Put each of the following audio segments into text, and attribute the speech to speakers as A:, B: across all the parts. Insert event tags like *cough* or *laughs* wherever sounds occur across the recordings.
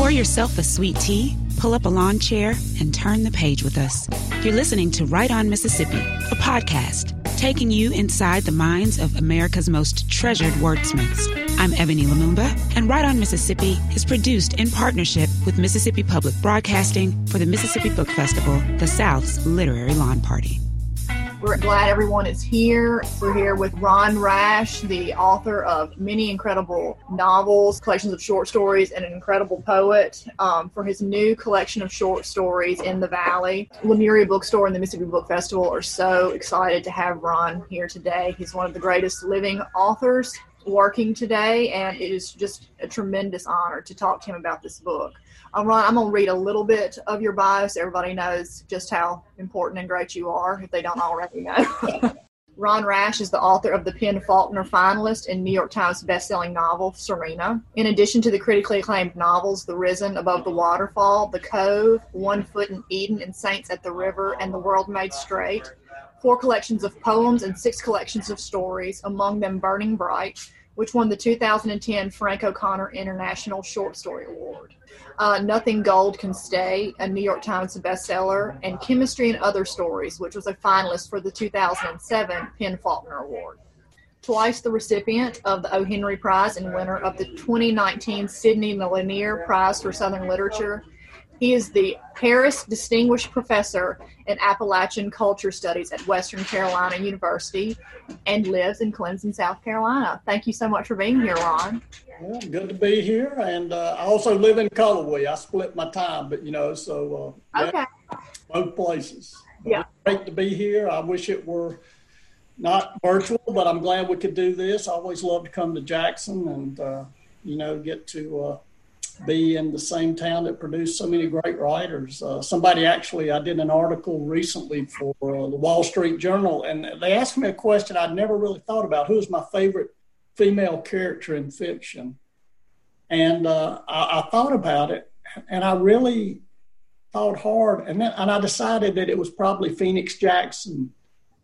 A: Pour yourself a sweet tea, pull up a lawn chair, and turn the page with us. You're listening to Write on Mississippi, a podcast taking you inside the minds of America's most treasured wordsmiths. I'm Ebony Lumumba, and Write on Mississippi is produced in partnership with Mississippi Public Broadcasting for the Mississippi Book Festival, the South's literary lawn party.
B: We're glad everyone is here. We're here with Ron Rash, the author of many incredible novels, collections of short stories, and an incredible poet um, for his new collection of short stories in the Valley. Lemuria Bookstore and the Mississippi Book Festival are so excited to have Ron here today. He's one of the greatest living authors working today, and it is just a tremendous honor to talk to him about this book. Ron, I'm going to read a little bit of your bio so everybody knows just how important and great you are if they don't already know. *laughs* Ron Rash is the author of the PEN Faulkner finalist and New York Times bestselling novel Serena. In addition to the critically acclaimed novels The Risen, Above the Waterfall, The Cove, One Foot in Eden, and Saints at the River, and The World Made Straight, four collections of poems and six collections of stories, among them Burning Bright, which won the 2010 Frank O'Connor International Short Story Award uh, Nothing Gold Can Stay, a New York Times bestseller, and Chemistry and Other Stories, which was a finalist for the 2007 PEN Faulkner Award. Twice the recipient of the O. Henry Prize and winner of the 2019 Sidney Lanier Prize for Southern Literature he is the Harris Distinguished Professor in Appalachian Culture Studies at Western Carolina University and lives in Clemson, South Carolina. Thank you so much for being here, Ron.
C: Well, good to be here. And uh, I also live in Cullowhee. I split my time, but you know, so uh,
B: okay.
C: both places.
B: But yeah.
C: great to be here. I wish it were not virtual, but I'm glad we could do this. I always love to come to Jackson and, uh, you know, get to uh, be in the same town that produced so many great writers. Uh, somebody actually, I did an article recently for uh, the Wall Street Journal, and they asked me a question I'd never really thought about: Who is my favorite female character in fiction? And uh, I, I, thought about it, and I really thought hard, and then and I decided that it was probably Phoenix Jackson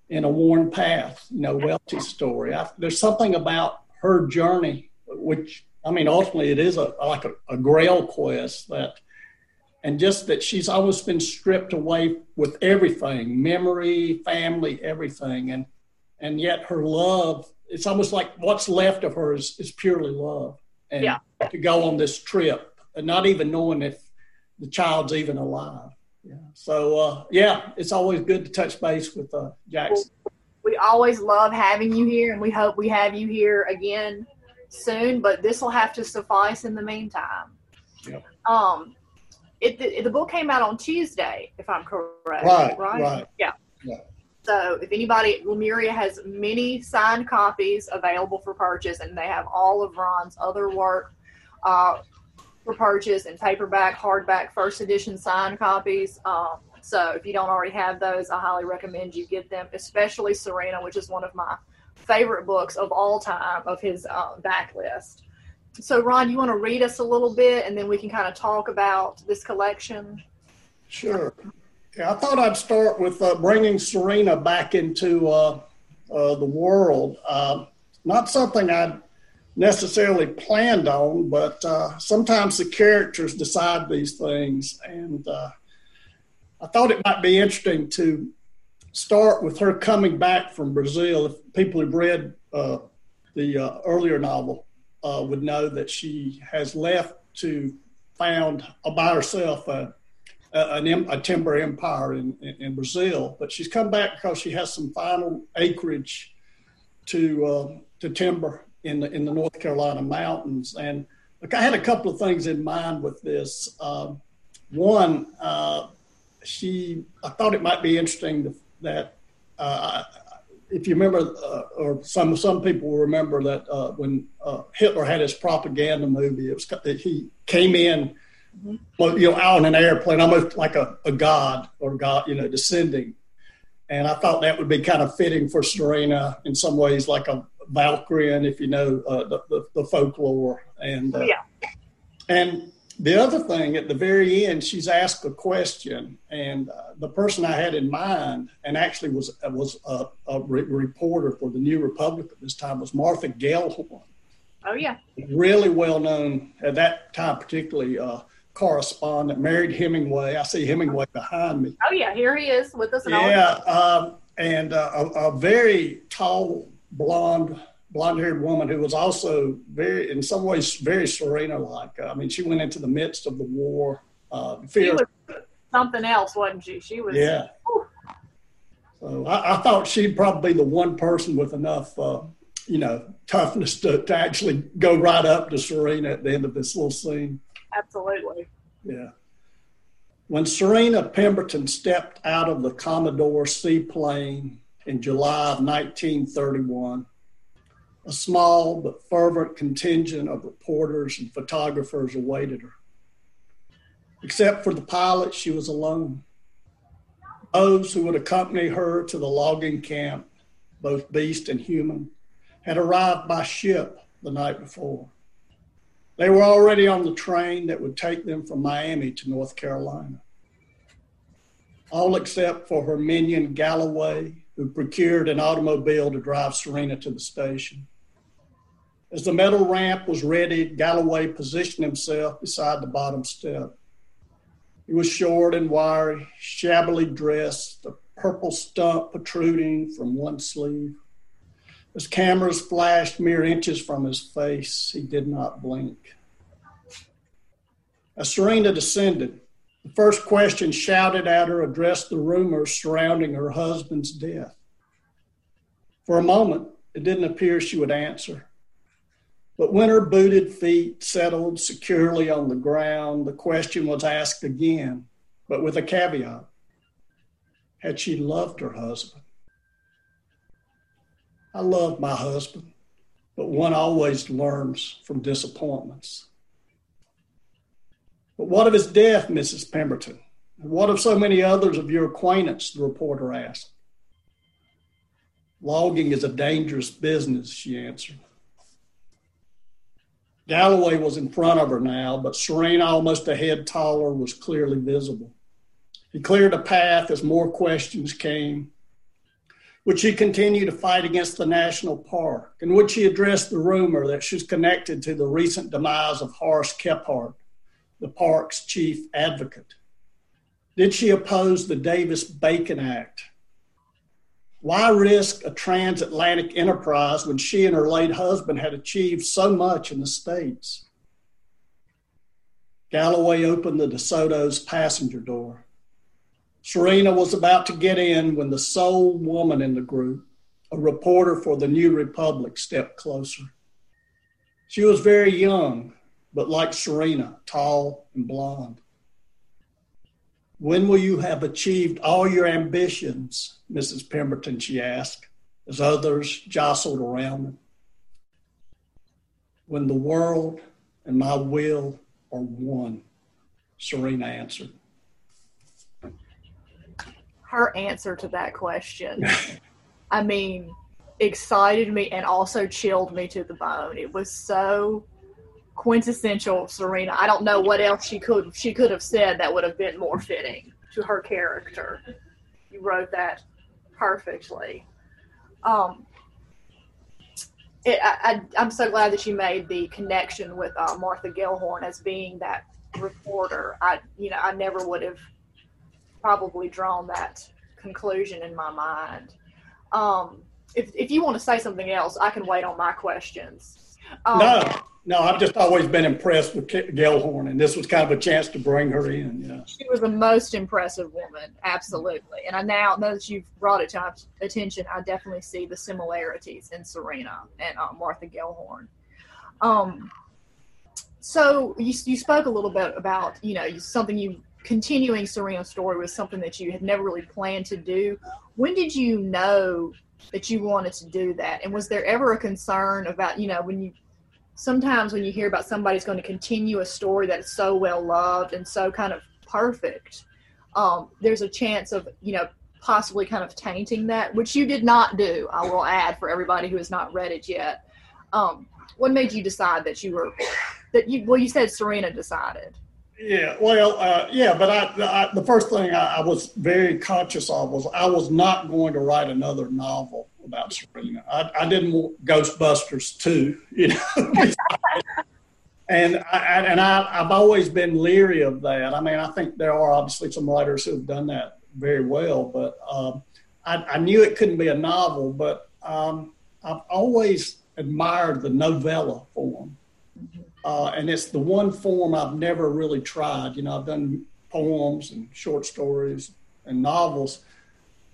C: in A Worn Path, you know, Welty's story. I, there's something about her journey which I mean, ultimately, it is a like a, a grail quest that, and just that she's always been stripped away with everything, memory, family, everything, and and yet her love. It's almost like what's left of her is, is purely love, and
B: yeah.
C: to go on this trip and not even knowing if the child's even alive. Yeah. So uh, yeah, it's always good to touch base with uh, Jackson.
B: We always love having you here, and we hope we have you here again soon, but this will have to suffice in the meantime. Um, it, the, the book came out on Tuesday, if I'm correct.
C: Right, right. right.
B: Yeah. yeah. So if anybody, Lemuria has many signed copies available for purchase, and they have all of Ron's other work uh, for purchase in paperback, hardback, first edition signed copies. Um, so if you don't already have those, I highly recommend you get them, especially Serena, which is one of my favorite books of all time of his uh, backlist. So, Ron, you want to read us a little bit, and then we can kind of talk about this collection.
C: Sure. Yeah, I thought I'd start with uh, bringing Serena back into uh, uh the world. Um, not something I'd necessarily planned on, but uh, sometimes the characters decide these things, and uh, I thought it might be interesting to start with her coming back from Brazil. If people who've read uh, the uh, earlier novel uh, would know that she has left to found by herself a, a, a timber empire in, in, in, Brazil, but she's come back because she has some final acreage to uh, to timber in the in the North Carolina mountains. And look, I had a couple of things in mind with this. Um, one, uh, she I thought it might be interesting to that uh, if you remember, uh, or some some people will remember that uh, when uh, Hitler had his propaganda movie, it was that he came in, mm-hmm. you know, out in an airplane, almost like a, a god or god, you know, descending. And I thought that would be kind of fitting for Serena in some ways, like a Valkyrian, if you know uh, the, the, the folklore. And
B: uh, yeah.
C: and the other thing at the very end, she's asked a question, and uh, the person I had in mind, and actually was was a, a re- reporter for the New Republic at this time, was Martha Gellhorn.
B: Oh yeah,
C: really well known at that time, particularly uh, correspondent, married Hemingway. I see Hemingway behind me.
B: Oh yeah, here he is with us.
C: Yeah, um, and uh, a, a, very tall, blonde, blonde-haired woman who was also very, in some ways, very Serena-like. I mean, she went into the midst of the war. Uh,
B: fear. She was something else, wasn't she? She was.
C: Yeah. Whew. So I, I, thought she'd probably be the one person with enough, uh, you know, toughness to, to actually go right up to Serena at the end of this little scene.
B: Absolutely.
C: Yeah. When Serena Pemberton stepped out of the Commodore seaplane in July of 1931, a small but fervent contingent of reporters and photographers awaited her. Except for the pilot, she was alone. Those who would accompany her to the logging camp, both beast and human, had arrived by ship the night before. They were already on the train that would take them from Miami to North Carolina. All except for her minion Galloway, who procured an automobile to drive Serena to the station. As the metal ramp was ready, Galloway positioned himself beside the bottom step. He was short and wiry, shabbily dressed, a purple stump protruding from one sleeve. As cameras flashed mere inches from his face, he did not blink. As Serena descended, the first question shouted at her addressed the rumors surrounding her husband's death. For a moment, it didn't appear she would answer. But when her booted feet settled securely on the ground, the question was asked again, but with a caveat. Had she loved her husband? I love my husband, but one always learns from disappointments. But what of his death, Mrs. Pemberton? And what of so many others of your acquaintance? The reporter asked. Logging is a dangerous business, she answered. Galloway was in front of her now, but Serena, almost a head taller, was clearly visible. He cleared a path as more questions came. Would she continue to fight against the national park? And would she address the rumor that she's connected to the recent demise of Horace Kephart, the park's chief advocate? Did she oppose the Davis Bacon Act, why risk a transatlantic enterprise when she and her late husband had achieved so much in the States? Galloway opened the DeSoto's passenger door. Serena was about to get in when the sole woman in the group, a reporter for the New Republic, stepped closer. She was very young, but like Serena, tall and blonde. When will you have achieved all your ambitions, Mrs. Pemberton? She asked, as others jostled around them. When the world and my will are one, Serena answered.
B: Her answer to that question, *laughs* I mean, excited me and also chilled me to the bone. It was so quintessential Serena. I don't know what else she could she could have said that would have been more fitting to her character. You wrote that perfectly. Um, it, I, am so glad that you made the connection with uh, Martha Gellhorn as being that reporter. I, you know, I never would have probably drawn that conclusion in my mind. Um, if, if you want to say something else, I can wait on my questions.
C: Um, no, no, I've just always been impressed with Gellhorn, and this was kind of a chance to bring her in. Yeah.
B: She was the most impressive woman, absolutely. And I now, now that you've brought it to my attention, I definitely see the similarities in Serena and uh, Martha Gellhorn. Um, so you, you spoke a little bit about, you know, something you continuing Serena's story was something that you had never really planned to do. When did you know that you wanted to do that? And was there ever a concern about, you know, when you sometimes when you hear about somebody's going to continue a story that is so well loved and so kind of perfect, um, there's a chance of you know possibly kind of tainting that, which you did not do. I will add for everybody who has not read it yet. Um, what made you decide that you were that you well you said Serena decided.
C: Yeah, well, uh, yeah, but I, I, the first thing I, I was very conscious of was I was not going to write another novel about Serena. I, I didn't want Ghostbusters too, *laughs* you know. and I, and I, I've always been leery of that. I mean, I think there are obviously some writers who have done that very well, but um, I, I, knew it couldn't be a novel. But um, I've always admired the novella form, uh, and it's the one form I've never really tried. You know, I've done poems and short stories and novels,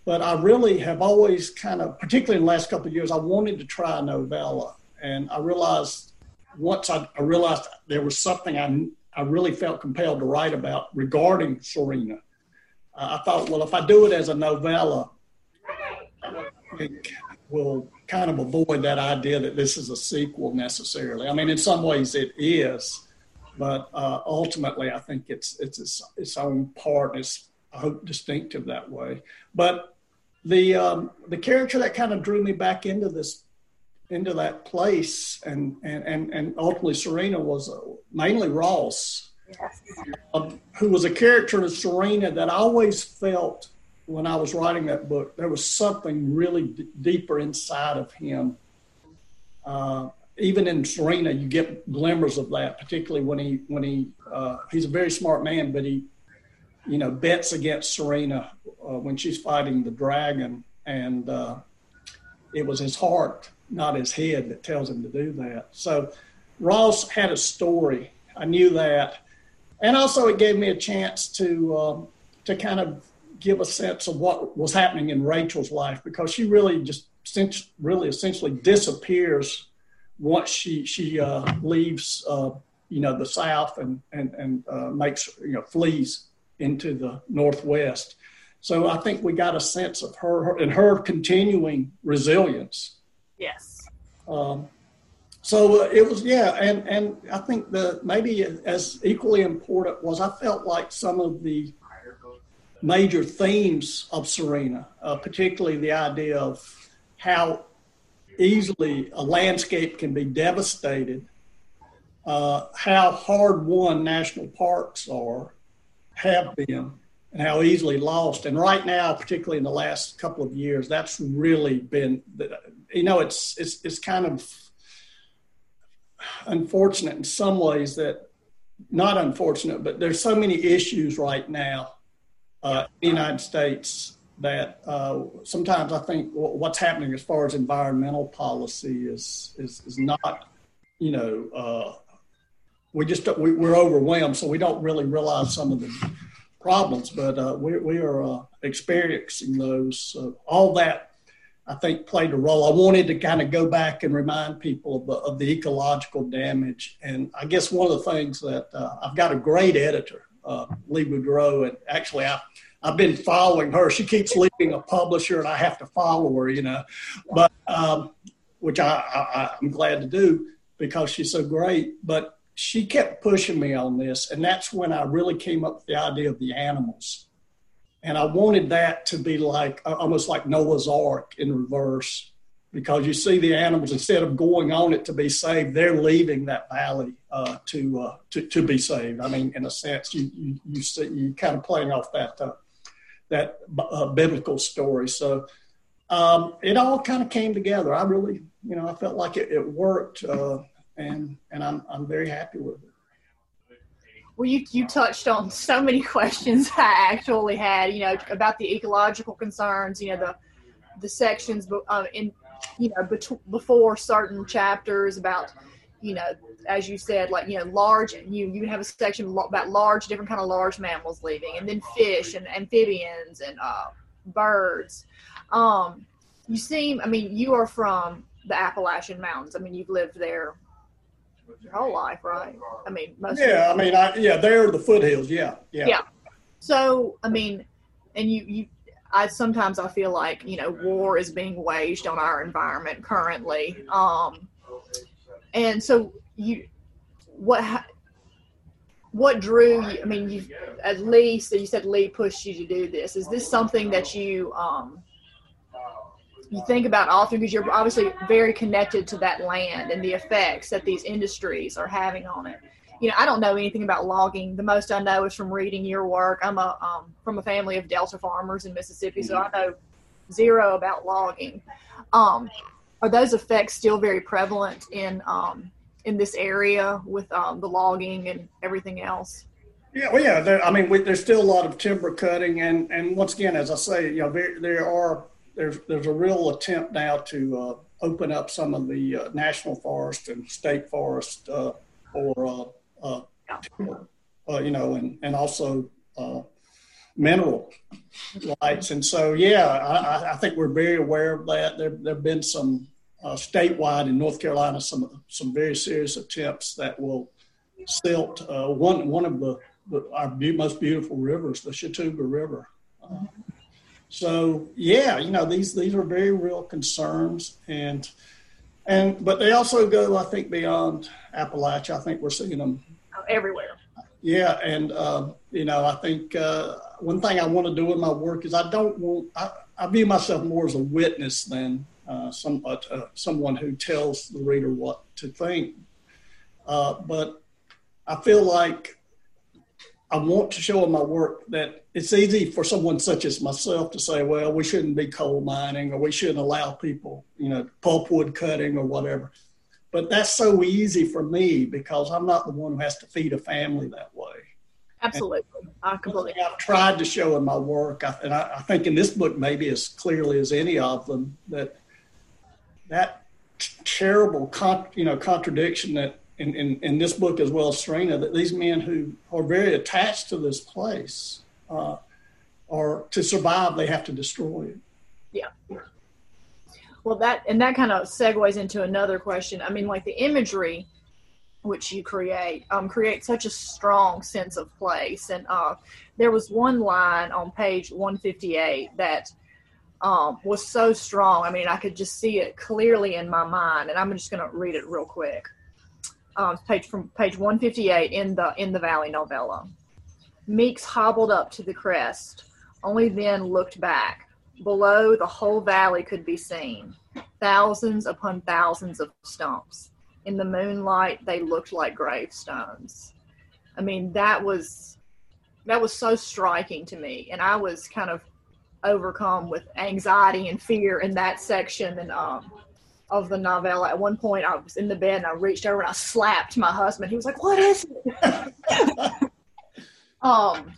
C: but I really have always kind of, particularly in the last couple of years, I wanted to try a novella, and I realized once I, I, realized there was something I, I really felt compelled to write about regarding Serena, uh, I thought, well, if I do it as a novella, it will kind of avoid that idea that this is a sequel necessarily. I mean, in some ways it is, but uh, ultimately I think it's it's its, its own part. It's I hope distinctive that way. But the um, the character that kind of drew me back into this into that place, and and and, and ultimately Serena was uh, mainly Ross, yes. um, who was a character in Serena that I always felt when I was writing that book there was something really d- deeper inside of him. Uh, even in Serena, you get glimmers of that, particularly when he when he uh, he's a very smart man, but he you know bets against Serena uh, when she's fighting the dragon, and uh, it was his heart not his head that tells him to do that. So Ross had a story. I knew that, and also it gave me a chance to um, to kind of give a sense of what was happening in Rachel's life because she really just really essentially disappears once she she uh, leaves uh, you know the south and and and uh, makes you know flees into the northwest. So I think we got a sense of her, her and her continuing resilience
B: Yes.
C: Um, so uh, it was, yeah, and and I think the maybe as equally important was I felt like some of the major themes of Serena, uh, particularly the idea of how easily a landscape can be devastated, uh, how hard won national parks are, have been, and how easily lost. And right now, particularly in the last couple of years, that's really been you know, it's it's it's kind of unfortunate in some ways that not unfortunate, but there's so many issues right now uh, in the United States that uh, sometimes I think what's happening as far as environmental policy is is, is not, you know, uh, we just we, are overwhelmed, so we don't really realize some of the problems, but uh, we we are uh, experiencing those. all that I think played a role. I wanted to kind of go back and remind people of the, of the ecological damage. And I guess one of the things that uh, I've got a great editor, uh, Lee Boudreau, and actually I, I've been following her. She keeps leaving a publisher, and I have to follow her, you know, but um, which I, I, I'm glad to do because she's so great. But she kept pushing me on this, and that's when I really came up with the idea of the animals and I wanted that to be like almost like Noah's Ark in reverse, because you see the animals instead of going on it to be saved, they're leaving that valley uh, to, uh, to to be saved. I mean, in a sense, you you you see you kind of playing off that uh, that uh, biblical story. So um, it all kind of came together. I really, you know, I felt like it, it worked, uh, and and I'm I'm very happy with it
B: well, you you touched on so many *laughs* questions I actually had. You know about the ecological concerns. You know the the sections uh, in you know bet- before certain chapters about you know as you said like you know large you you have a section about large different kind of large mammals leaving and then fish and amphibians and uh, birds um you seem i mean you are from the appalachian mountains i mean you've lived there your whole life, right? I mean, most.
C: Yeah, I mean, I yeah, they're the foothills. Yeah, yeah.
B: Yeah. So I mean, and you you, I sometimes I feel like you know war is being waged on our environment currently. Um, and so you, what what drew you? I mean, you at least you said Lee pushed you to do this. Is this something that you um you think about often because you're obviously very connected to that land and the effects that these industries are having on it. You know, I don't know anything about logging. The most I know is from reading your work. I'm a um, from a family of Delta farmers in Mississippi, so I know zero about logging. Um, are those effects still very prevalent in um, in this area with um, the logging and everything else?
C: Yeah, well, yeah. There, I mean, we, there's still a lot of timber cutting, and and once again, as I say, you know, there, there are there's there's a real attempt now to uh, open up some of the uh, national forest and state forest uh, for uh, uh, uh, you know, and and also mineral rights. And so, yeah, I, I, think we're very aware of that. There there have been some statewide in North Carolina some some very serious attempts that will silt one one of the our most beautiful rivers, the Chattooga River. Uh, so yeah, you know these these are very real concerns, and and but they also go, I think, beyond Appalachia. I think we're seeing them
B: everywhere.
C: Yeah, and uh, you know, I think uh, one thing I want to do in my work is I don't want I, I view myself more as a witness than uh, some uh, uh, someone who tells the reader what to think. but I feel like I want to show in my work that it's easy for someone such as myself to say, well, we shouldn't be coal mining or we shouldn't allow people, you know, pulpwood cutting or whatever. But that's so easy for me because I'm not the one who has to feed a family that way.
B: Absolutely. I completely.
C: I've tried to show in my work, and I, I think in this book, maybe as clearly as any of them, that that terrible, con, you know, contradiction that in, in, in this book as well as Serena, that these men who are very attached to this place uh, are to survive, they have to destroy it.
B: Yeah. Well, that and that kind of segues into another question. I mean, like the imagery which you create um, create such a strong sense of place. And uh, there was one line on page 158 that um, was so strong. I mean, I could just see it clearly in my mind, and I'm just going to read it real quick um, page from page 158 in the in the Valley novella. Meeks hobbled up to the crest, only then looked back. Below, the whole valley could be seen, thousands upon thousands of stumps. In the moonlight, they looked like gravestones. I mean, that was that was so striking to me, and I was kind of overcome with anxiety and fear in that section. And um, of the novella. At one point, I was in the bed and I reached over and I slapped my husband. He was like, "What is it?" *laughs* um,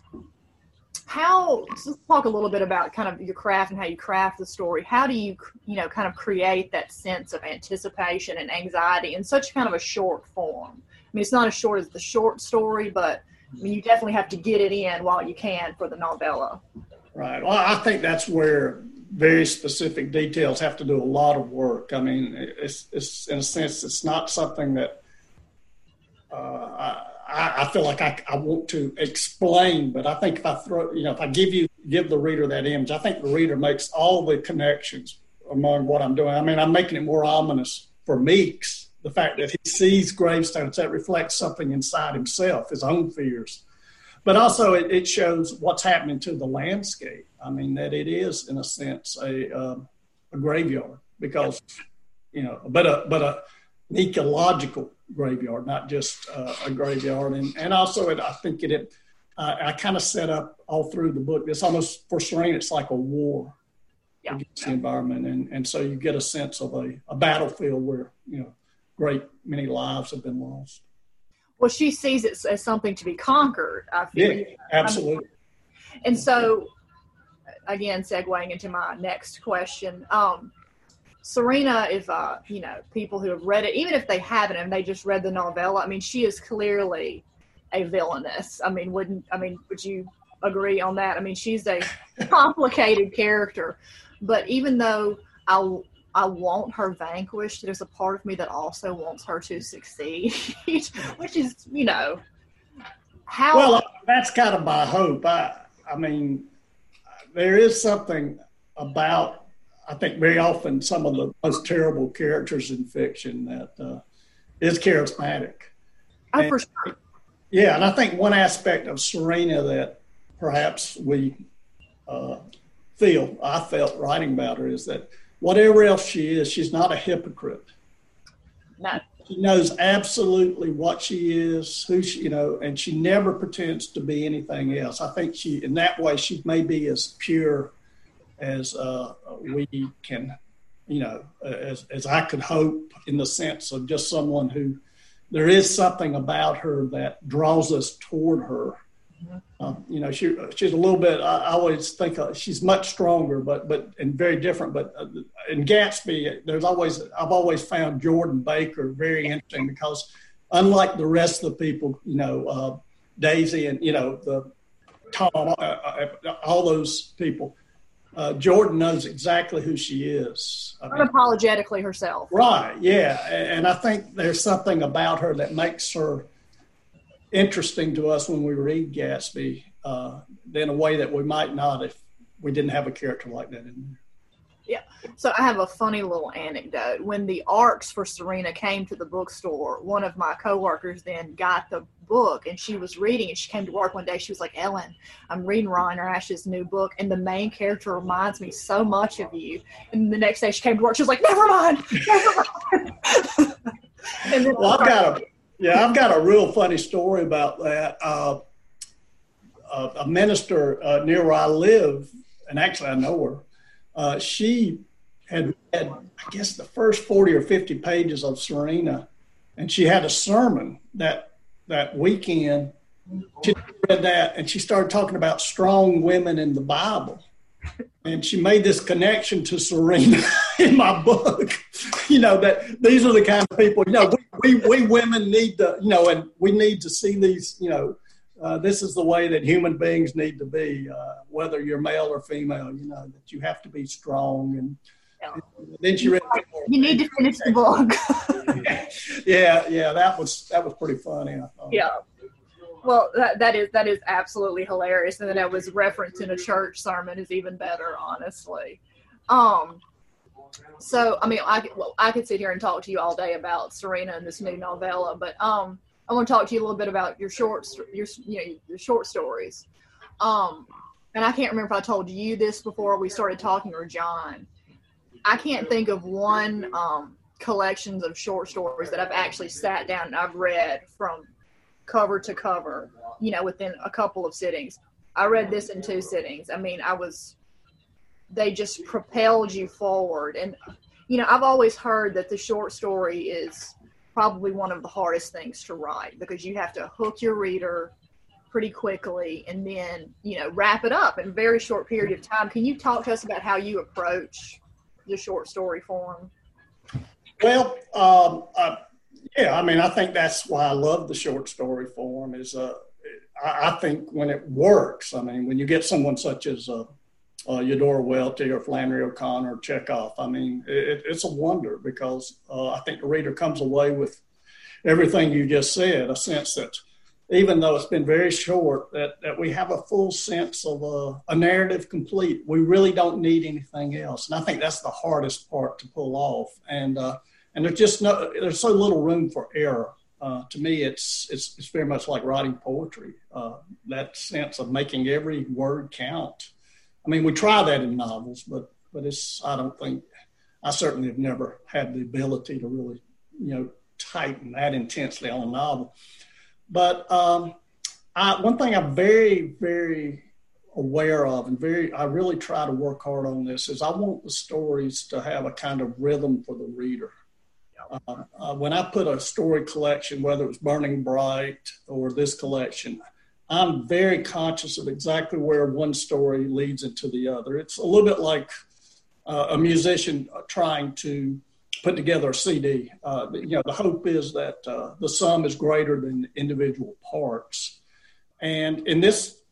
B: how? Let's talk a little bit about kind of your craft and how you craft the story. How do you, you know, kind of create that sense of anticipation and anxiety in such kind of a short form? I mean, it's not as short as the short story, but I mean, you definitely have to get it in while you can for the novella.
C: Right. Well, I think that's where very specific details have to do a lot of work. I mean, it's, it's in a sense, it's not something that uh, I, I, feel like I, I, want to explain, but I think if I throw, you know, if I give you, give the reader that image, I think the reader makes all the connections among what I'm doing. I mean, I'm making it more ominous for Meeks, the fact that he sees gravestones that reflects something inside himself, his own fears but also it, it, shows what's happening to the landscape. I mean that it is in a sense a um, a graveyard because you know, but a but a an ecological graveyard, not just uh, a graveyard, and and also it, I think it. it uh, I kind of set up all through the book. It's almost for Serene, it's like a war yeah. against the environment, and and so you get a sense of a, a battlefield where you know great many lives have been lost
B: well, she sees it as something to be conquered. I
C: feel. Yeah, absolutely.
B: And so, again, segueing into my next question, um, Serena, if uh, you know people who have read it, even if they haven't and they just read the novella, I mean, she is clearly a villainess. I mean, wouldn't I mean, would you agree on that? I mean, she's a *laughs* complicated character, but even though I I want her vanquished. There's a part of me that also wants her to succeed, *laughs* which is, you know, how.
C: Well, that's kind of my hope. I, I mean, there is something about, I think, very often some of the most terrible characters in fiction that uh, is charismatic.
B: Oh, and, for sure.
C: Yeah, and I think one aspect of Serena that perhaps we uh, feel, I felt writing about her, is that whatever else she is, she's not a hypocrite.
B: No.
C: She knows absolutely what she is, who she, you know, and she never pretends to be anything else. I think she, in that way, she may be as pure as uh, we can, you know, as, as I could hope in the sense of just someone who there is something about her that draws us toward her. Mm-hmm. Uh, you know, she she's a little bit. I, I always think uh, she's much stronger, but but and very different. But uh, in Gatsby, there's always I've always found Jordan Baker very interesting because unlike the rest of the people, you know, uh, Daisy and you know the Tom, uh, uh, all those people. Uh, Jordan knows exactly who she is.
B: I mean, Unapologetically herself.
C: Right, yeah. And I think there's something about her that makes her interesting to us when we read Gatsby uh, in a way that we might not if we didn't have a character like that in there.
B: Yeah. So I have a funny little anecdote. When the ARCs for Serena came to the bookstore, one of my coworkers then got the book and she was reading and she came to work one day. She was like, Ellen, I'm reading Ron Rash's new book and the main character reminds me so much of you. And the next day she came to work, she was like, never mind, never mind. *laughs*
C: and then well, I've got a, yeah, I've got a real funny story about that. Uh, uh, a minister uh, near where I live, and actually I know her, uh, she had read, I guess, the first 40 or 50 pages of Serena, and she had a sermon that that weekend. She read that, and she started talking about strong women in the Bible. And she made this connection to Serena *laughs* in my book. *laughs* You know, that these are the kind of people, you know, we, we, we women need to, you know, and we need to see these, you know, uh, this is the way that human beings need to be, uh, whether you're male or female. You know that you have to be strong, and, yeah. and then she read.
B: You need to finish the book. *laughs*
C: yeah, yeah, that was that was pretty funny.
B: Yeah. Well, that, that is that is absolutely hilarious, and then it was referenced in a church sermon is even better, honestly. Um, so I mean, I well, I could sit here and talk to you all day about Serena and this new novella, but um, I want to talk to you a little bit about your short, your you know, your short stories. Um, and I can't remember if I told you this before we started talking or John. I can't think of one um, collections of short stories that I've actually sat down and I've read from cover to cover, you know, within a couple of sittings. I read this in two sittings. I mean, I was, they just propelled you forward. And, you know, I've always heard that the short story is probably one of the hardest things to write because you have to hook your reader pretty quickly and then you know wrap it up in a very short period of time. Can you talk to us about how you approach the short story form?
C: Well um, yeah i mean i think that's why i love the short story form is uh, I, I, think when it works i mean when you get someone such as uh, uh, Eudora Welty or Flannery O'Connor or Chekhov. I mean, it, it's a wonder because uh, I think the reader comes away with everything you just said, a sense that even though it's been very short, that, that we have a full sense of a, a narrative complete. We really don't need anything else. And I think that's the hardest part to pull off. And, uh, and there's just no, there's so little room for error. Uh, to me, it's, it's, it's very much like writing poetry. Uh, that sense of making every word count I mean, we try that in novels, but but it's I don't think I certainly have never had the ability to really you know tighten that intensely on a novel. But um, I, one thing I'm very very aware of and very I really try to work hard on this is I want the stories to have a kind of rhythm for the reader. Uh, uh, when I put a story collection, whether it was Burning Bright or this collection, I'm very conscious of exactly where one story leads into the other. It's a little bit like uh, a musician trying to put together a CD. Uh, you know, the hope is that uh, the sum is greater than the individual parts. And in this,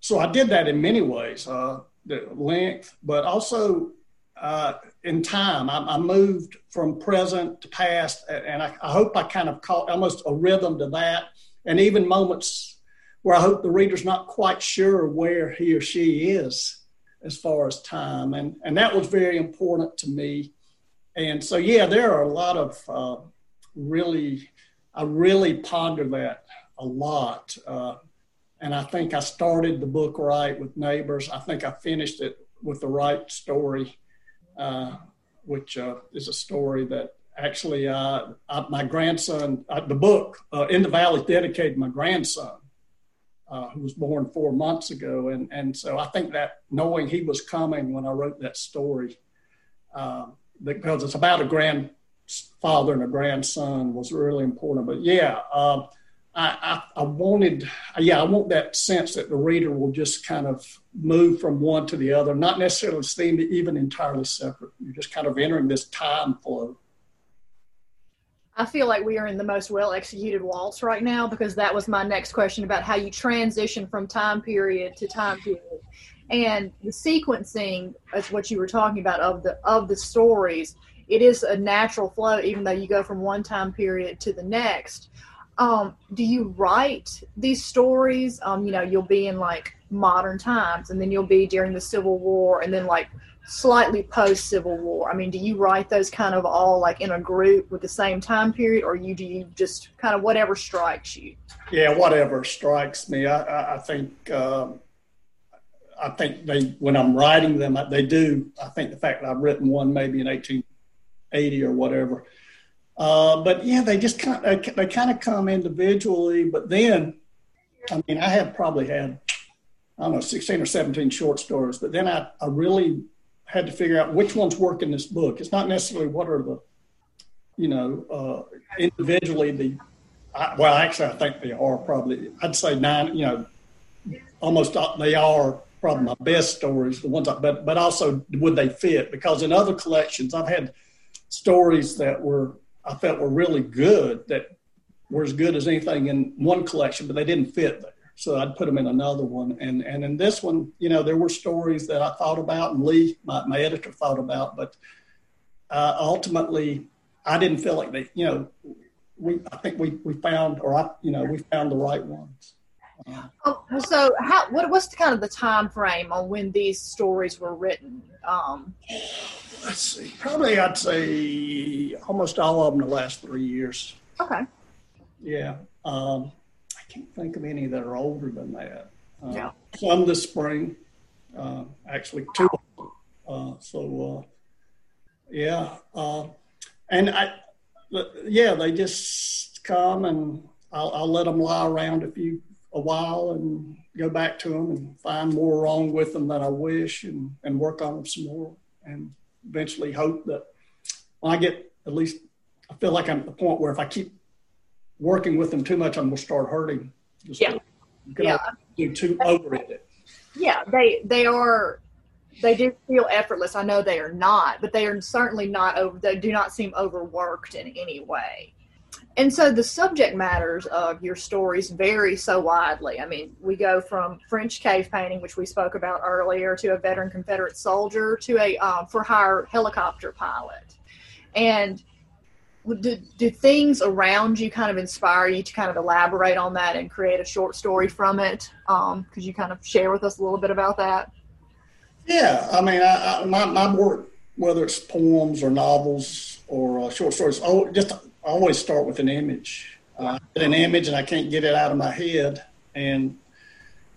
C: so I did that in many ways, uh, the length, but also uh, in time. I, I, moved from present to past, and I, I hope I kind of caught almost a rhythm to that. And even moments where I hope the reader's not quite sure where he or she is as far as time. And, and that was very important to me. And so, yeah, there are a lot of uh, really, I really ponder that a lot. Uh, and I think I started the book right with Neighbors. I think I finished it with the right story, uh, which uh, is a story that actually uh, I, my grandson, uh, the book In the Valley, dedicated my grandson uh, who was born four months ago. And, and so I think that knowing he was coming when I wrote that story, uh, because it's about a grandfather and a grandson was really important. But yeah, uh, I, I, I, wanted, yeah, I want that sense that the reader will just kind of move from one to the other, not necessarily seem to even entirely separate. You're just kind of entering this time flow.
B: I feel like we are in the most well executed waltz right now because that was my next question about how you transition from time period to time period. And the sequencing is what you were talking about of the of the stories. It is a natural flow, even though you go from one time period to the next. Um, do you write these stories? Um, you know, you'll be in like modern times, and then you'll be during the Civil War, and then like slightly post Civil War? I mean, do you write those kind of all like in a group with the same time period, or you do you just kind of whatever strikes you?
C: Yeah, whatever strikes me. I, I, I think um, I think they when I'm writing them, they do. I think the fact that I've written one maybe in 1880 or whatever. Uh, but yeah, they just kind of, they kind of come individually. But then, I mean, I have probably had I don't know 16 or 17 short stories. But then I, I really had to figure out which ones work in this book. It's not necessarily what are the, you know, uh, individually the. I, well, actually, I think they are probably. I'd say nine. You know, almost they are probably my best stories. The ones, I, but but also would they fit? Because in other collections, I've had stories that were I felt were really good that were as good as anything in one collection, but they didn't fit there so I'd put them in another one. And and in this one, you know, there were stories that I thought about, and Lee, my, my editor, thought about, but uh, ultimately, I didn't feel like they, you know, we I think we we found, or I, you know, we found the right ones.
B: Uh, oh, so how what what's the kind of the time frame on when these stories were written? Um,
C: let's see, probably I'd say almost all of them the last three years.
B: Okay.
C: Yeah. Um, can't think of any that are older than that.
B: Uh, yeah.
C: Some this spring, uh, actually two. Uh, so, uh, yeah, uh, and I, yeah, they just come and I'll, I'll, let them lie around a few a while and go back to them and find more wrong with them than I wish and and work on them some more and eventually hope that when I get at least I feel like I'm at the point where if I keep working with them too much, I'm going to start hurting.
B: Just yeah.
C: yeah. Do too over it.
B: Yeah, they they are. They do feel effortless. I know they are not, but they are certainly not over. They do not seem overworked in any way. And so the subject matters of your stories vary so widely. I mean, we go from French cave painting, which we spoke about earlier, to a veteran Confederate soldier, to a um, for hire helicopter pilot. And do, do things around you kind of inspire you to kind of elaborate on that and create a short story from it? Um, could you kind of share with us a little bit about that?
C: Yeah, I mean, I, I, my, my work, whether it's poems or novels or uh, short stories, oh, just always start with an image. Uh, an image, and I can't get it out of my head, and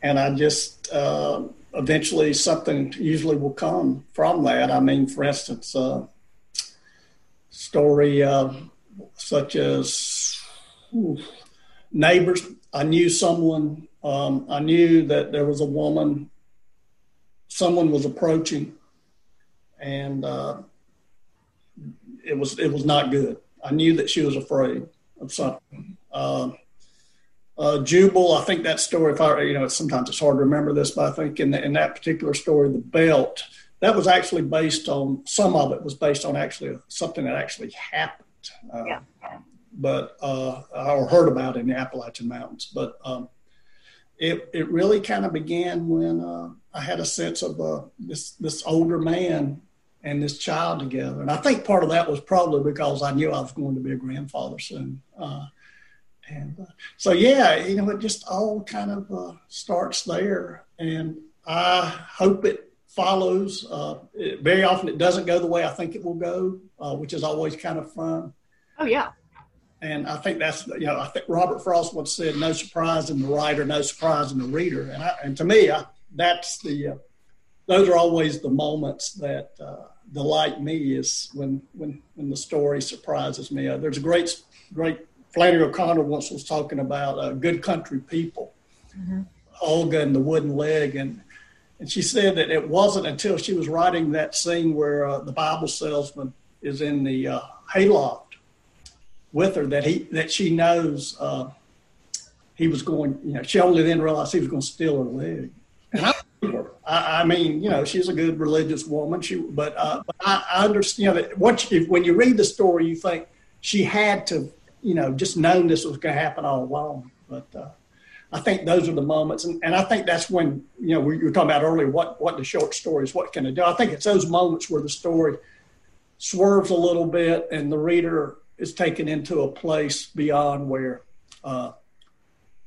C: and I just uh, eventually something usually will come from that. I mean, for instance, uh, story uh, such as neighbors. I knew someone, um, I knew that there was a woman, someone was approaching, and uh, it was it was not good. I knew that she was afraid of something. Uh, uh, Jubal, I think that story. If I, you know, sometimes it's hard to remember this, but I think in, the, in that particular story, the belt that was actually based on some of it was based on actually something that actually happened.
B: Uh, yeah.
C: But uh, or heard about in the Appalachian Mountains, but um, it it really kind of began when uh, I had a sense of uh, this this older man and this child together, and I think part of that was probably because I knew I was going to be a grandfather soon. Uh, and uh, so, yeah, you know, it just all kind of uh, starts there. And I hope it follows. Uh, it, very often it doesn't go the way I think it will go, uh, which is always kind of fun.
B: Oh yeah.
C: And I think that's you know I think Robert Frost once said, "No surprise in the writer, no surprise in the reader." And I, and to me, I, that's the uh, those are always the moments that uh, delight me is when when when the story surprises me. Uh, there's a great great Flannery O'Connor once was talking about uh, good country people. Mm-hmm. Hulga and the wooden leg, and and she said that it wasn't until she was writing that scene where uh, the Bible salesman is in the uh, hayloft with her that he that she knows uh, he was going. You know, she only then realized he was going to steal her leg. And I, I, I mean, you know, she's a good religious woman. She, but, uh, but I, I understand that. What if, when you read the story, you think she had to, you know, just known this was going to happen all along. But uh, I think those are the moments, and, and I think that's when you know we were talking about earlier. What what the short stories? What can it do? I think it's those moments where the story swerves a little bit, and the reader is taken into a place beyond where, uh,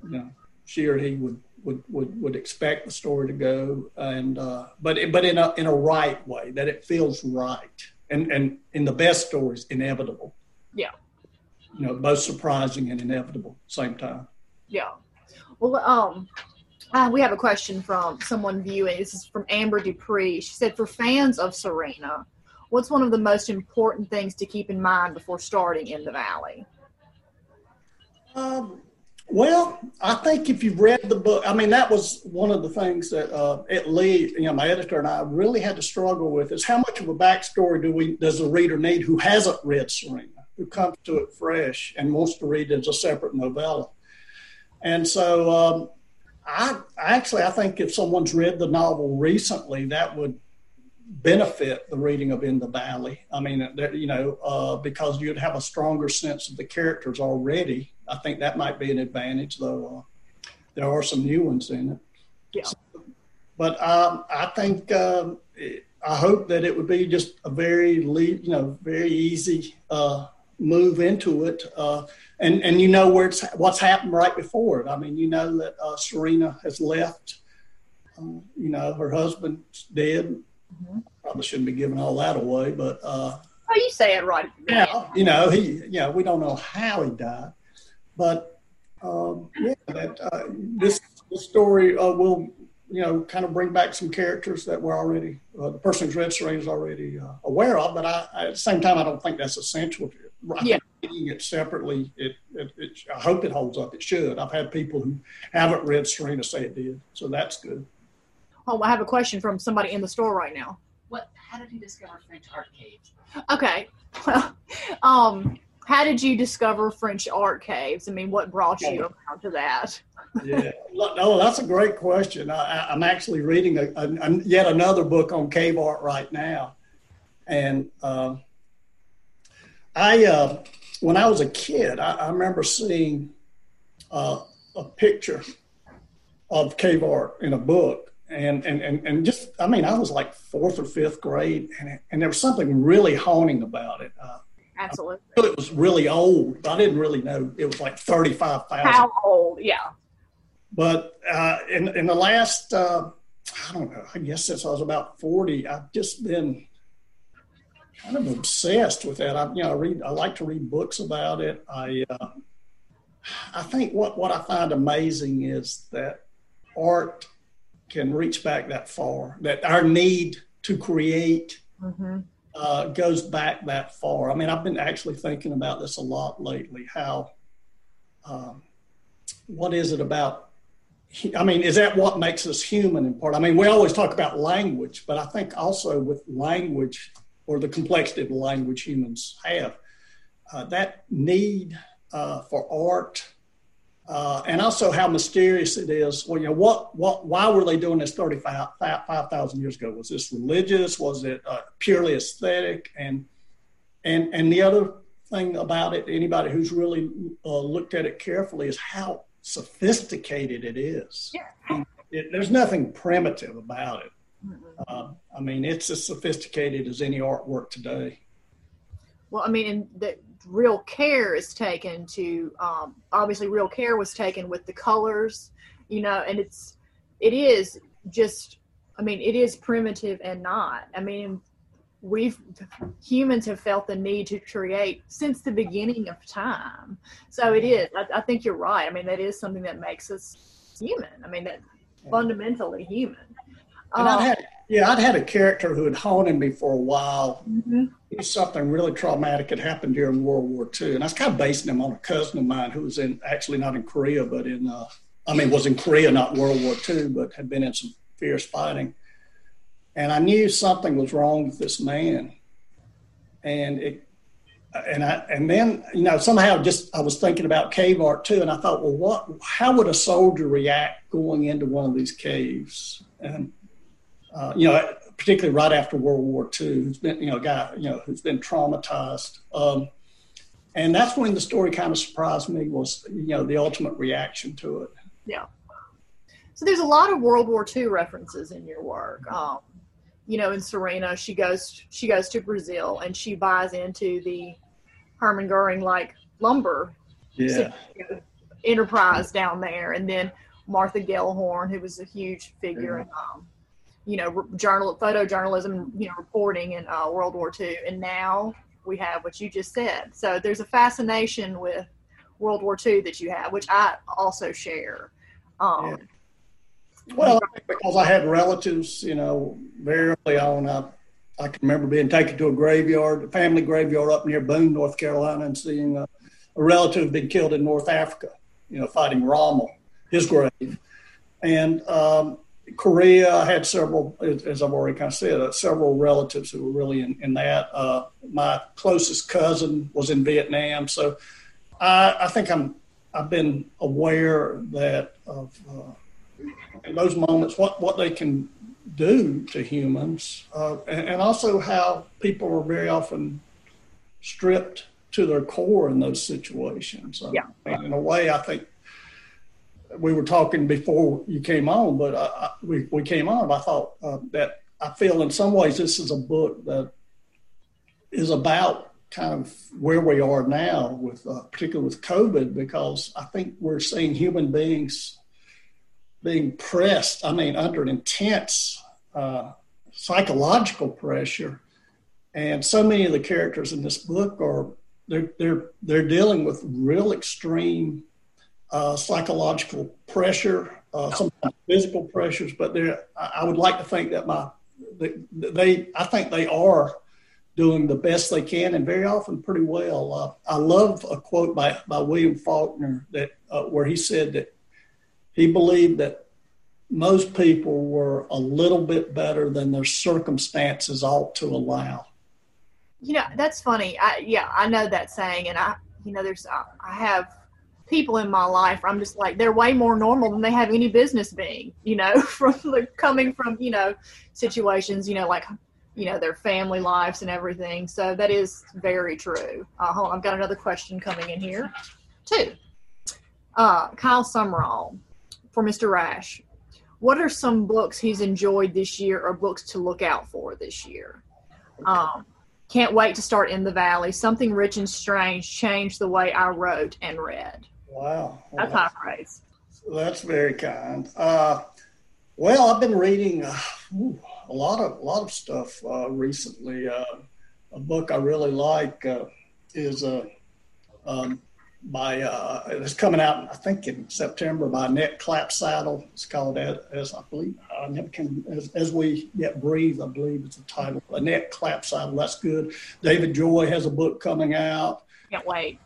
C: you know, she or he would would would, would expect the story to go, and uh, but but in a in a right way that it feels right, and and in the best stories, inevitable.
B: Yeah.
C: You know, both surprising and inevitable same time.
B: Yeah. Well, um, uh, we have a question from someone viewing. This is from Amber Dupree. She said, "For fans of Serena, what's one of the most important things to keep in mind before starting in the Valley?"
C: Um, well, I think if you've read the book, I mean, that was one of the things that uh, at Lee, you know, my editor and I really had to struggle with is how much of a backstory do we does the reader need who hasn't read Serena, who comes to it fresh and wants to read it as a separate novella. And so, um, I actually I think if someone's read the novel recently, that would benefit the reading of In the Valley. I mean, you know, uh, because you'd have a stronger sense of the characters already. I think that might be an advantage, though. Uh, there are some new ones in it.
B: Yeah.
C: So, but um, I think um, I hope that it would be just a very, you know, very easy uh, move into it, uh, and and you know where it's what's happened right before it. I mean, you know that uh, Serena has left. Um, you know, her husband's dead Mm-hmm. Probably shouldn't be giving all that away, but uh,
B: oh, you say it right.
C: Yeah, you know he. Yeah, we don't know how he died, but um, yeah, that uh, this, this story uh, will you know kind of bring back some characters that we're already uh, the person who's read Serena is already uh, aware of. But I, at the same time, I don't think that's essential. To
B: yeah.
C: Reading it separately, it, it, it, I hope it holds up. It should. I've had people who haven't read Serena say it did, so that's good.
B: Oh, I have a question from somebody in the store right now.
D: What? How did you discover French art caves?
B: Okay. Well, *laughs* um, how did you discover French art caves? I mean, what brought you around to that?
C: yeah, no, that's a great question. I, am actually reading a, a, yet another book on cave art right now, and uh, I, uh, when I was a kid, I, I remember seeing uh, a picture of cave art in a book, and, and, and, and just, I mean, I was like fourth or fifth grade, and, and there was something really haunting about it. Uh,
B: Absolutely.
C: it was really old, but I didn't really know it was like 35,000.
B: How old? Yeah.
C: But uh, in, in the last, uh, I don't know, I guess since I was about 40, I've just been kind of obsessed with that. I, you know, I read, I like to read books about it. I, uh, I think what, what I find amazing is that art can reach back that far. That our need to create mm-hmm. uh, goes back that far. I mean, I've been actually thinking about this a lot lately. How, um, what is it about? I mean, is that what makes us human in part? I mean, we always talk about language, but I think also with language or the complexity of the language humans have, uh, that need uh, for art uh, and also how mysterious it is. Well, you know, what, what, why were they doing this 35,000 years ago? Was this religious? Was it uh, purely aesthetic? And, and, and the other thing about it, anybody who's really uh, looked at it carefully, is how sophisticated it is.
B: Yeah.
C: It, there's nothing primitive about it. Mm-hmm. I mean, it's as sophisticated as any artwork today.
B: Well, I mean, the, real care is taken to um, obviously real care was taken with the colors you know and it's it is just i mean it is primitive and not. I mean we've humans have felt the need to create since the beginning of time. So it is i, I think you're right. I mean that is something that makes us human. I mean that fundamentally human
C: and um, I'd had, yeah, I'd had a character who had haunted me for a while. Mm-hmm. Something really traumatic had happened during World War II, and I was kind of basing him on a cousin of mine who was in actually not in Korea, but in uh, I mean was in Korea, not World War II, but had been in some fierce fighting. And I knew something was wrong with this man, and it and I and then you know somehow just I was thinking about cave art too, and I thought, well, what? How would a soldier react going into one of these caves? And uh, you know, particularly right after World War II, who's been you know a guy you know who's been traumatized. Um, and that's when the story kind of surprised me was you know the ultimate reaction to it.
B: Yeah. So there's a lot of World War II references in your work. Um, you know, in Serena, she goes she goes to Brazil and she buys into the Hermann Goering like lumber
C: yeah.
B: enterprise down there, and then Martha Gellhorn, who was a huge figure yeah. in um, you know journal photojournalism, you know, reporting in uh, World War II, and now we have what you just said. So there's a fascination with World War II that you have, which I also share. Um, yeah.
C: Well, because I had relatives, you know, very early on, I, I can remember being taken to a graveyard, a family graveyard up near Boone, North Carolina, and seeing a, a relative been killed in North Africa, you know, fighting Rommel, his grave. And um, Korea, I had several, as I've already kind of said, uh, several relatives who were really in, in that. Uh, my closest cousin was in Vietnam. So I, I think I'm, I've been aware that of, uh, in those moments what, what they can do to humans, uh, and, and, also how people are very often stripped to their core in those situations.
B: Yeah.
C: in a way, I think we were talking before you came on, but I, we, we came on. I thought uh, that I feel in some ways this is a book that is about kind of where we are now with uh, particularly with COVID, because I think we're seeing human beings being pressed, I mean, under intense uh, psychological pressure. And so many of the characters in this book are they're they're they're dealing with real extreme uh, psychological pressure, uh, sometimes physical pressures. But they I would like to think that my they, they I think they are doing the best they can and very often pretty well. Uh, I love a quote by by William Faulkner that uh, where he said that he believed that most people were a little bit better than their circumstances ought to allow.
B: You know, that's funny. I, yeah, I know that saying, and I, you know, there's I have people in my life. I'm just like they're way more normal than they have any business being. You know, *laughs* from the, coming from you know situations, you know, like you know their family lives and everything. So that is very true. Uh, hold on, I've got another question coming in here, too. Uh, Kyle Summerall for Mr. Rash. What are some books he's enjoyed this year or books to look out for this year? Um, can't wait to start in the valley. Something rich and strange changed the way I wrote and read.
C: Wow,
B: that's high praise.
C: That's very kind. Uh, well, I've been reading uh, ooh, a lot of a lot of stuff uh, recently. Uh, a book I really like uh, is uh, um, by uh, it's coming out I think in September by Annette Clapsaddle. It's called as, as I believe I never can as, as, we yet breathe. I believe it's the title. Annette Clapsaddle. That's good. David Joy has a book coming out.
B: Can't wait.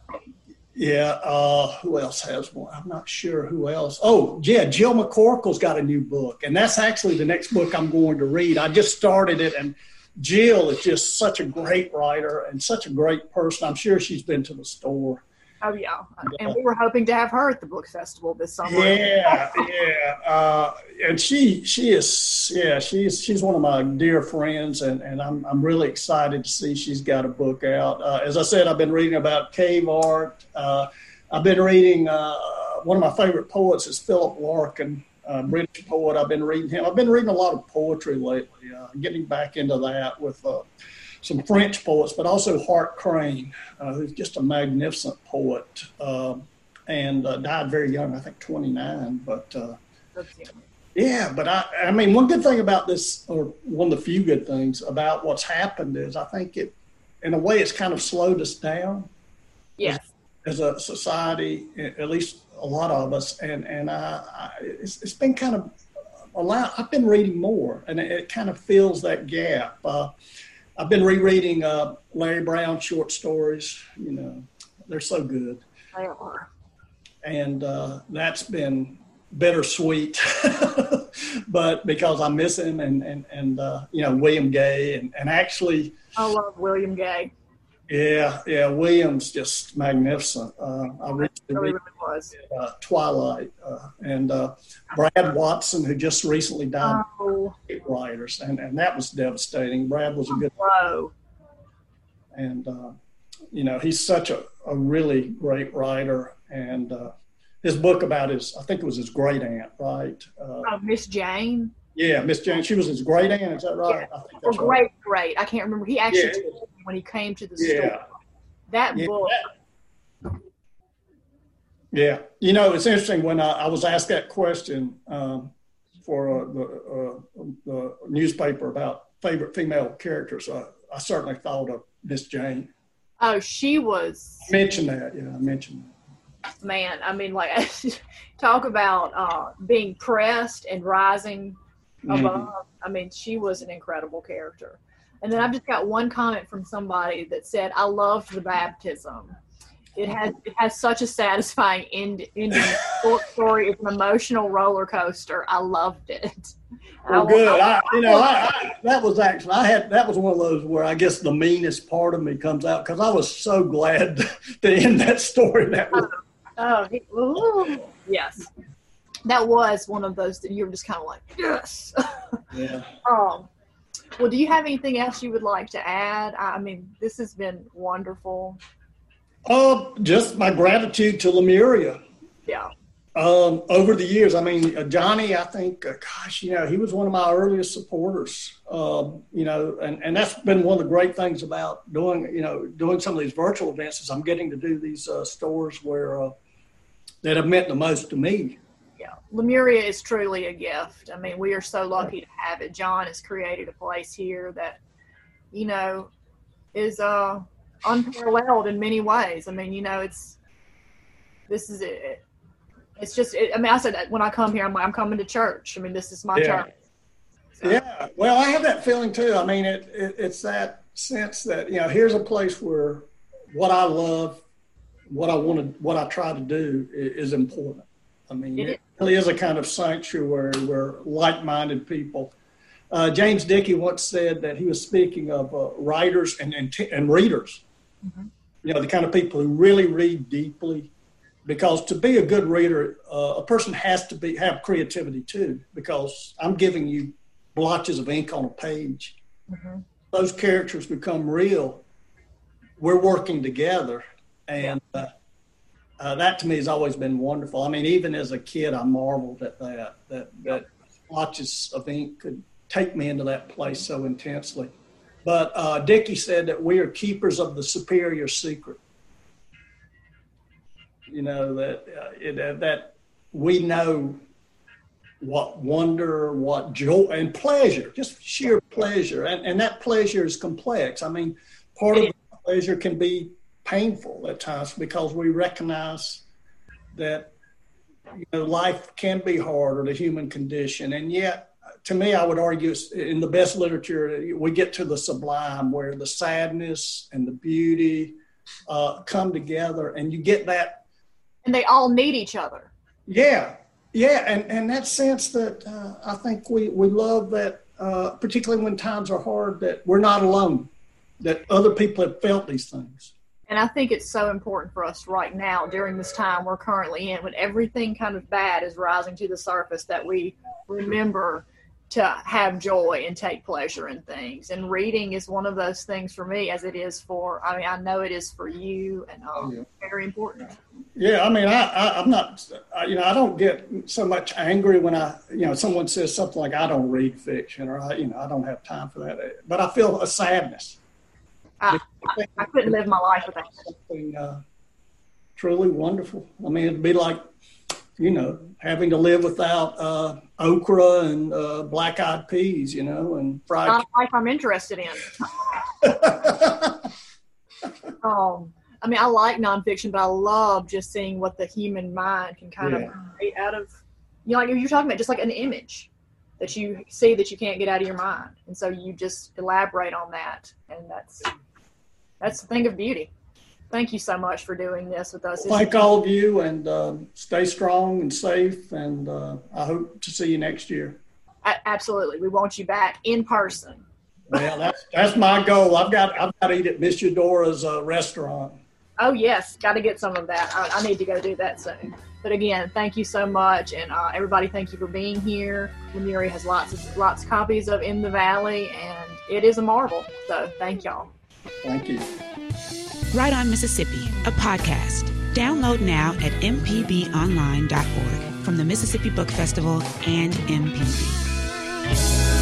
C: Yeah. Uh, who else has one? I'm not sure who else. Oh, yeah. Jill McCorkle's got a new book, and that's actually the next book I'm going to read. I just started it and. Jill is just such a great writer and such a great person. I'm sure she's been to the store
B: Oh yeah, and we were hoping to have her at the book festival this summer.
C: Yeah, yeah, uh, and she she is yeah she's she's one of my dear friends, and, and I'm I'm really excited to see she's got a book out. Uh, as I said, I've been reading about cave art. Uh, I've been reading uh, one of my favorite poets is Philip Larkin, British poet. I've been reading him. I've been reading a lot of poetry lately. Uh, getting back into that with uh, some French poets, but also Hart Crane, uh, who's just a magnificent poet uh, and uh, died very young, I think 29. But uh, yeah, but I, I mean, one good thing about this, or one of the few good things about what's happened is I think it, in a way, it's kind of slowed us down.
B: Yes.
C: As, as a society, at least a lot of us, and and I, I it's, it's been kind of a lot. I've been reading more, and it, it kind of fills that gap. Uh, I've been rereading uh, Larry Brown short stories. You know, they're so good.
B: They are.
C: And uh, that's been bittersweet, *laughs* but because I miss him and and and uh, you know William Gay and and actually.
B: I love William Gay.
C: Yeah, yeah. Williams just magnificent. Uh, I recently
B: really, was.
C: uh, Twilight uh, and uh, Brad Watson, who just recently died.
B: Oh,
C: Writers, and and that was devastating. Brad was a good,
B: whoa.
C: and uh, you know he's such a, a really great writer. And uh, his book about his, I think it was his great aunt, right? Uh,
B: Oh, Miss Jane.
C: Yeah, Miss Jane. She was his great aunt. Is that right? I
B: Or
C: that's right.
B: great, great. I can't remember. He actually
C: Yeah.
B: told me when he came to the
C: Yeah.
B: store. That
C: Yeah.
B: book.
C: Yeah, you know, it's interesting when I, I was asked that question um, for uh, the, uh, the newspaper about favorite female characters. Uh, I certainly thought of Miss Jane.
B: Oh, she was
C: I mentioned that. Yeah, I mentioned that.
B: man. I mean, like *laughs* talk about uh, being pressed and rising
C: Mhm.
B: above. I mean, she was an incredible character. And then I've just got one comment from somebody that said, "I loved the baptism. It has it has such a satisfying end ending short story. It's an emotional roller coaster. I loved it.
C: Well,
B: I-
C: good.
B: I-
C: you know, I, I, that was actually I had that was one of those where I guess the meanest part of me comes out because I was so glad *laughs* to end that story that way.
B: Oh, he- ooh. yes, that was one of those that you were just kind of like, yes. *laughs*
C: Yeah.
B: um, well, do you have anything else you would like to add? I mean, this has been wonderful.
C: Uh, just my gratitude to Lemuria.
B: Yeah.
C: Um, over the years, I mean, uh, Johnny, I think, uh, gosh, you know, he was one of my earliest supporters. Um, you know, and, and that's been one of the great things about doing, you know, doing some of these virtual events is I'm getting to do these uh, stores where uh, that have meant the most to me.
B: Yeah. Lemuria is truly a gift. I mean, we are so lucky to have it. John has created a place here that, you know, is uh, unparalleled in many ways. I mean, you know, it's this is it. It's just. It, I mean, I said that when I come here, I'm like, I'm coming to church. I mean, this is my
C: Yeah.
B: church. So,
C: Yeah, well, I have that feeling too. I mean, it, it it's that sense that you know, here's a place where what I love, what I want to, what I try to do is, important. I mean,
B: it
C: really is a kind of sanctuary where like-minded people. Uh, James Dickey once said that he was speaking of uh, writers and and, t- and readers. You know, the kind of people who really read deeply, because to be a good reader, uh, a person has to be have creativity too. Because I'm giving you blotches of ink on a page.
B: Mhm.
C: Those characters become real. We're working together, and uh, uh, that to me has always been wonderful. I mean, even as a kid, I marveled at that that that blotches of ink could take me into that place so intensely. But uh, Dickey said that we are keepers of the superior secret. You know that uh, it, that we know what wonder, what joy, and pleasure, just sheer pleasure. And, and that pleasure is complex. I mean, part of the pleasure can be painful at times because we recognize that you know, life can be hard or the human condition. And yet, to me, I would argue in the best literature, we get to the sublime where the sadness and the beauty uh, come together, and you get that
B: And they all need each other.
C: yeah, yeah, and and that sense that uh, I think we we love that, uh, particularly when times are hard, that we're not alone, that other people have felt these things.
B: And I think it's so important for us right now during this time we're currently in when everything kind of bad is rising to the surface that we remember to have joy and take pleasure in things. And reading is one of those things for me as it is for, I mean, I know it is for you and um,
C: Yeah.
B: very important.
C: Yeah, I mean, I, I I'm not, I, you know, I don't get so much angry when I, you know, someone says something like I don't read fiction or I, you know, I don't have time for that, but I feel a sadness.
B: I, I, I couldn't live my life without
C: something uh, truly wonderful. I mean, it'd be like, you know, having to live without uh, okra and uh, black eyed peas, you know, and fried.
B: Not a life I'm interested in. *laughs* Um, I mean, I like nonfiction, but I love just seeing what the human mind can kind
C: Yeah.
B: of create out of, you know, like you're talking about, just like an image that you see that you can't get out of your mind, and so you just elaborate on that, and that's that's the thing of beauty. Thank you so much for doing this with us.
C: Thank all of you and um, stay strong and safe. And uh, I hope to see you next year.
B: A- Absolutely, we want you back in person.
C: Well, that's that's my goal. I've got I've got to eat at Miss Eudora's uh, restaurant.
B: Oh yes, got to get some of that. I, I, need to go do that soon. But again, thank you so much, and uh, everybody, thank you for being here. Lemuria has lots of lots of copies of In the Valley, and it is a marvel. So thank y'all.
C: Thank you.
A: Write on Mississippi, a podcast. Download now at mpbonline.org from the Mississippi Book Festival and MPB.